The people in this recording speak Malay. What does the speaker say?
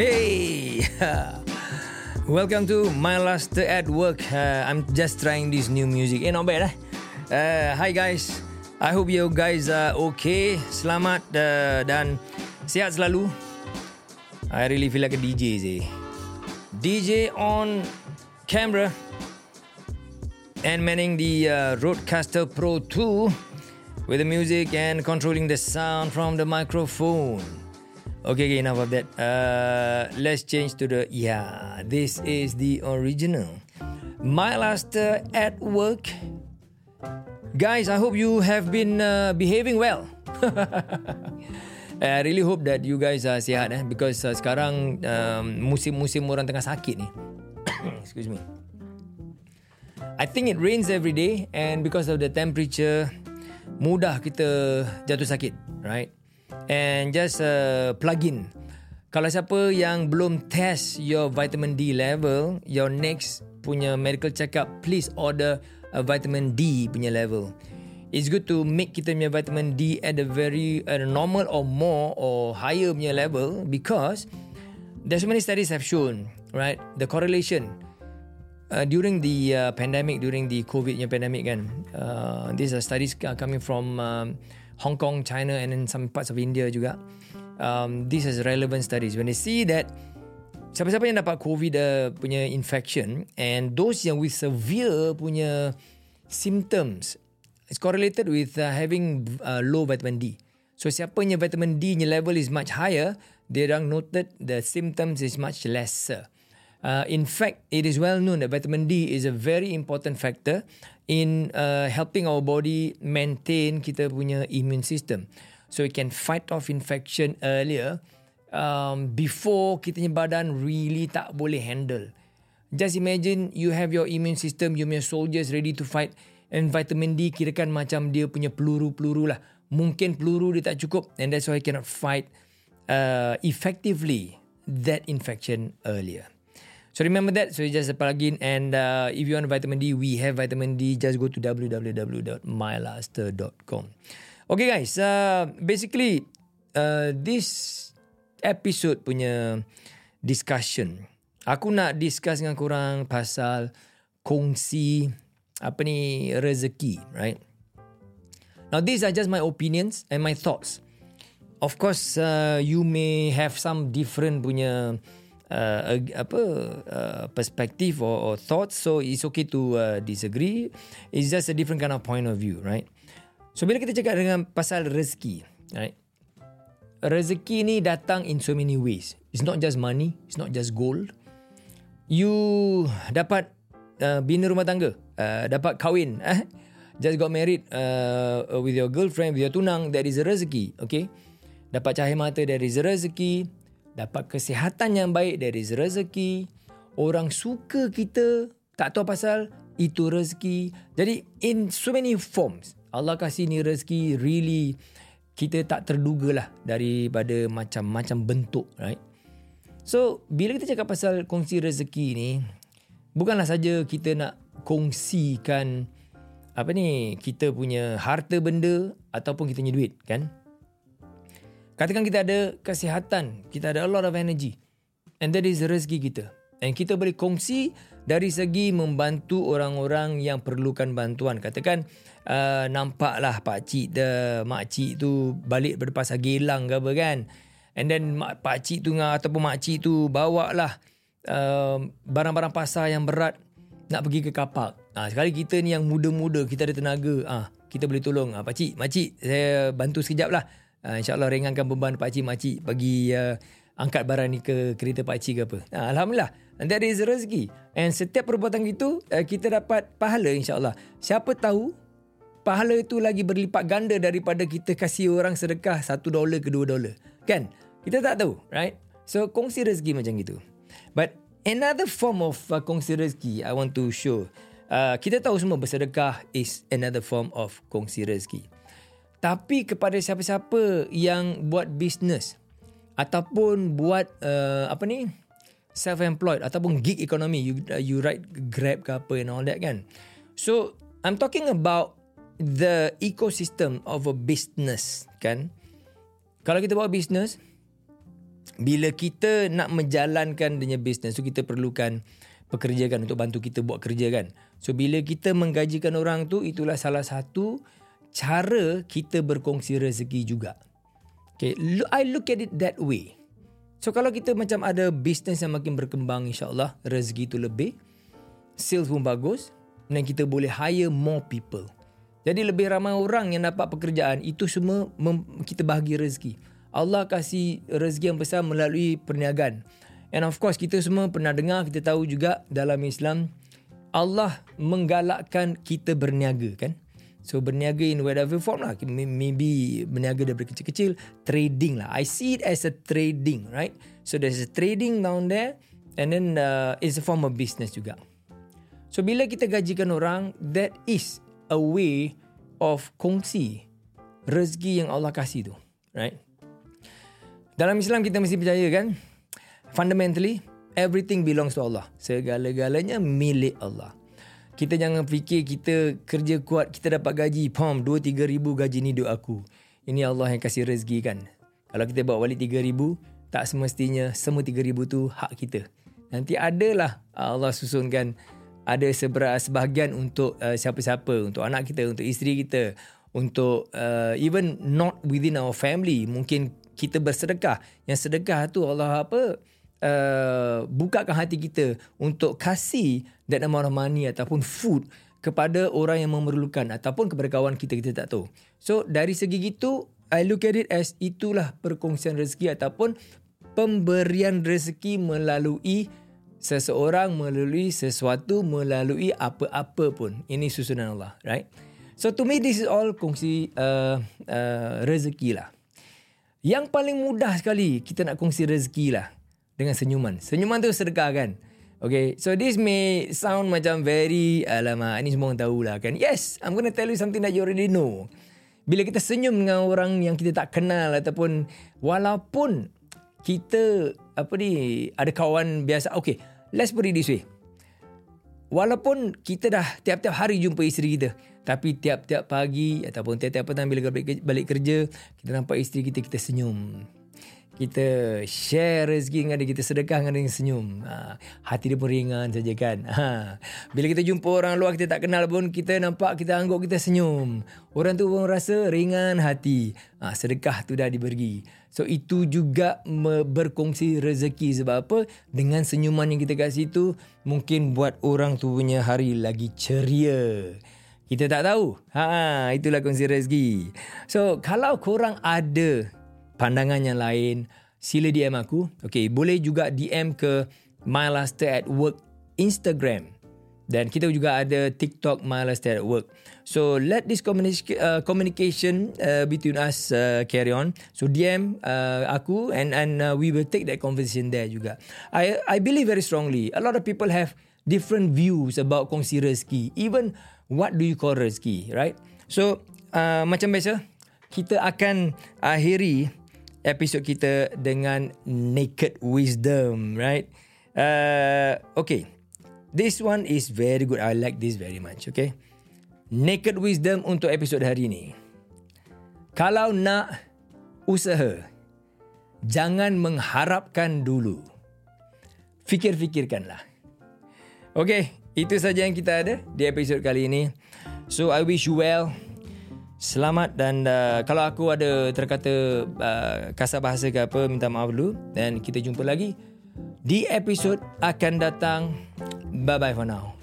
Hey, welcome to my last day at work. Uh, I'm just trying this new music. Eh, not bad, eh? Uh, hi guys, I hope you guys are okay. Selamat uh, dan sihat selalu. I really feel like a DJ, sih. DJ on camera and manning the uh, Roadcaster Pro 2 with the music and controlling the sound from the microphone. Okay, okay, enough of that. Uh, let's change to the yeah. This is the original. My last uh, at work, guys. I hope you have been uh, behaving well. I really hope that you guys are sihat eh, because uh, sekarang um, musim-musim orang tengah sakit ni. Excuse me. I think it rains every day and because of the temperature, mudah kita jatuh sakit, right? And just uh, plug in. Kalau siapa yang belum test your vitamin D level, your next punya medical check up, please order a vitamin D punya level. It's good to make kita punya vitamin D at a very at a normal or more or higher punya level because there's many studies have shown, right, the correlation uh, during the uh, pandemic, during the COVID pandemic kan, uh, these are studies coming from um, Hong Kong, China, and in some parts of India juga. Um, this is relevant studies. When they see that siapa-siapa yang dapat COVID uh, punya infection and those yang with severe punya symptoms, it's correlated with uh, having uh, low vitamin D. So siapa yang vitamin D nya level is much higher, they orang noted the symptoms is much lesser. Uh, in fact, it is well known that vitamin D is a very important factor in uh, helping our body maintain kita punya immune system. So it can fight off infection earlier um, before kita punya badan really tak boleh handle. Just imagine you have your immune system, you punya soldiers ready to fight and vitamin D kira kan macam dia punya peluru-peluru lah. Mungkin peluru dia tak cukup and that's why cannot fight uh, effectively that infection earlier. So remember that. So you just plug in and uh, if you want vitamin D, we have vitamin D. Just go to www.mylaster.com. Okay guys, uh, basically uh, this episode punya discussion. Aku nak discuss dengan korang pasal kongsi apa ni rezeki, right? Now these are just my opinions and my thoughts. Of course, uh, you may have some different punya uh, apa uh, perspective or, or thoughts. So it's okay to uh, disagree. It's just a different kind of point of view right? So bila kita cakap dengan pasal rezeki right? Rezeki ni datang in so many ways. It's not just money it's not just gold. You dapat uh, bina rumah tangga uh, dapat kahwin eh? Just got married uh, with your girlfriend with your tunang that is a rezeki okay? Dapat cahaya mata that is a rezeki dapat kesihatan yang baik dari rezeki. Orang suka kita tak tahu pasal itu rezeki. Jadi in so many forms Allah kasih ni rezeki really kita tak terduga lah daripada macam-macam bentuk right? So bila kita cakap pasal kongsi rezeki ni bukanlah saja kita nak kongsikan apa ni kita punya harta benda ataupun kita punya duit kan Katakan kita ada kesihatan, kita ada a lot of energy. And that is rezeki kita. And kita boleh kongsi dari segi membantu orang-orang yang perlukan bantuan. Katakan uh, nampaklah pak cik de mak cik tu balik dari pasar Gelang ke apa kan. And then mak, pak cik tu ataupun mak cik tu bawa lah uh, barang-barang pasar yang berat nak pergi ke kapak. Ha, sekali kita ni yang muda-muda, kita ada tenaga. Ah, ha, kita boleh tolong. Ha, pak cik, mak cik, saya bantu sekejap lah. Uh, InsyaAllah ringankan beban pakcik makcik bagi uh, angkat barang ni ke kereta pakcik ke apa. Uh, Alhamdulillah. And that is rezeki. And setiap perbuatan itu, uh, kita dapat pahala insyaAllah. Siapa tahu, pahala itu lagi berlipat ganda daripada kita kasih orang sedekah satu dolar ke dua dolar. Kan? Kita tak tahu, right? So, kongsi rezeki macam itu. But another form of uh, kongsi rezeki I want to show. Uh, kita tahu semua bersedekah is another form of kongsi rezeki. Tapi kepada siapa-siapa yang buat bisnes ataupun buat uh, apa ni self-employed ataupun gig economy you uh, you write grab ke apa and all that kan. So I'm talking about the ecosystem of a business kan. Kalau kita buat business bila kita nak menjalankan dengan bisnes tu kita perlukan pekerja kan untuk bantu kita buat kerja kan. So bila kita menggajikan orang tu itulah salah satu cara kita berkongsi rezeki juga. Okay, I look at it that way. So kalau kita macam ada bisnes yang makin berkembang insyaAllah rezeki tu lebih. Sales pun bagus. Dan kita boleh hire more people. Jadi lebih ramai orang yang dapat pekerjaan itu semua kita bahagi rezeki. Allah kasih rezeki yang besar melalui perniagaan. And of course kita semua pernah dengar, kita tahu juga dalam Islam Allah menggalakkan kita berniaga kan. So berniaga in whatever form lah. Maybe berniaga daripada kecil-kecil. Trading lah. I see it as a trading, right? So there's a trading down there. And then uh, it's a form of business juga. So bila kita gajikan orang, that is a way of kongsi rezeki yang Allah kasih tu. Right? Dalam Islam kita mesti percaya kan fundamentally everything belongs to Allah. Segala-galanya milik Allah. Kita jangan fikir kita kerja kuat, kita dapat gaji, pom 2 3 ribu gaji ni duk aku. Ini Allah yang kasih rezeki kan. Kalau kita bawa balik 3 ribu, tak semestinya semua 3 ribu tu hak kita. Nanti adalah Allah susunkan ada sebahagian untuk uh, siapa-siapa, untuk anak kita, untuk isteri kita, untuk uh, even not within our family, mungkin kita bersedekah. Yang sedekah tu Allah apa? Uh, bukakan hati kita untuk kasih that amount of money ataupun food kepada orang yang memerlukan ataupun kepada kawan kita kita tak tahu. So dari segi gitu I look at it as itulah perkongsian rezeki ataupun pemberian rezeki melalui seseorang melalui sesuatu melalui apa-apa pun. Ini susunan Allah, right? So to me this is all kongsi uh, uh, rezeki lah. Yang paling mudah sekali kita nak kongsi rezeki lah dengan senyuman. Senyuman tu sedekah kan. Okay, so this may sound macam very, alamak, ini semua orang tahu lah kan. Yes, I'm going to tell you something that you already know. Bila kita senyum dengan orang yang kita tak kenal ataupun walaupun kita apa ni ada kawan biasa. Okay, let's put it this way. Walaupun kita dah tiap-tiap hari jumpa isteri kita, tapi tiap-tiap pagi ataupun tiap-tiap petang bila balik kerja, kita nampak isteri kita, kita senyum. Kita share rezeki dengan dia, kita sedekah dengan dia senyum. Ha, hati dia pun ringan saja kan. Ha, bila kita jumpa orang luar kita tak kenal pun, kita nampak, kita anggap kita senyum. Orang tu pun rasa ringan hati. Ha, sedekah tu dah diberi. So itu juga berkongsi rezeki sebab apa? Dengan senyuman yang kita kasih tu mungkin buat orang tu punya hari lagi ceria. Kita tak tahu. Ha, itulah kongsi rezeki. So, kalau korang ada pandangan yang lain, sila DM aku. Okay, boleh juga DM ke MyLaster at Work Instagram. Dan kita juga ada TikTok MyLaster at Work. So, let this uh, communication uh, between us uh, carry on. So, DM uh, aku and and uh, we will take that conversation there juga. I I believe very strongly. A lot of people have different views about kongsi rezeki. Even what do you call rezeki, right? So, uh, macam biasa, kita akan akhiri episod kita dengan naked wisdom, right? Uh, okay. This one is very good. I like this very much, okay? Naked wisdom untuk episod hari ini. Kalau nak usaha, jangan mengharapkan dulu. Fikir-fikirkanlah. Okay, itu saja yang kita ada di episod kali ini. So I wish you well. Selamat dan uh, kalau aku ada terkata uh, kasar bahasa ke apa minta maaf dulu dan kita jumpa lagi di episod akan datang. Bye bye for now.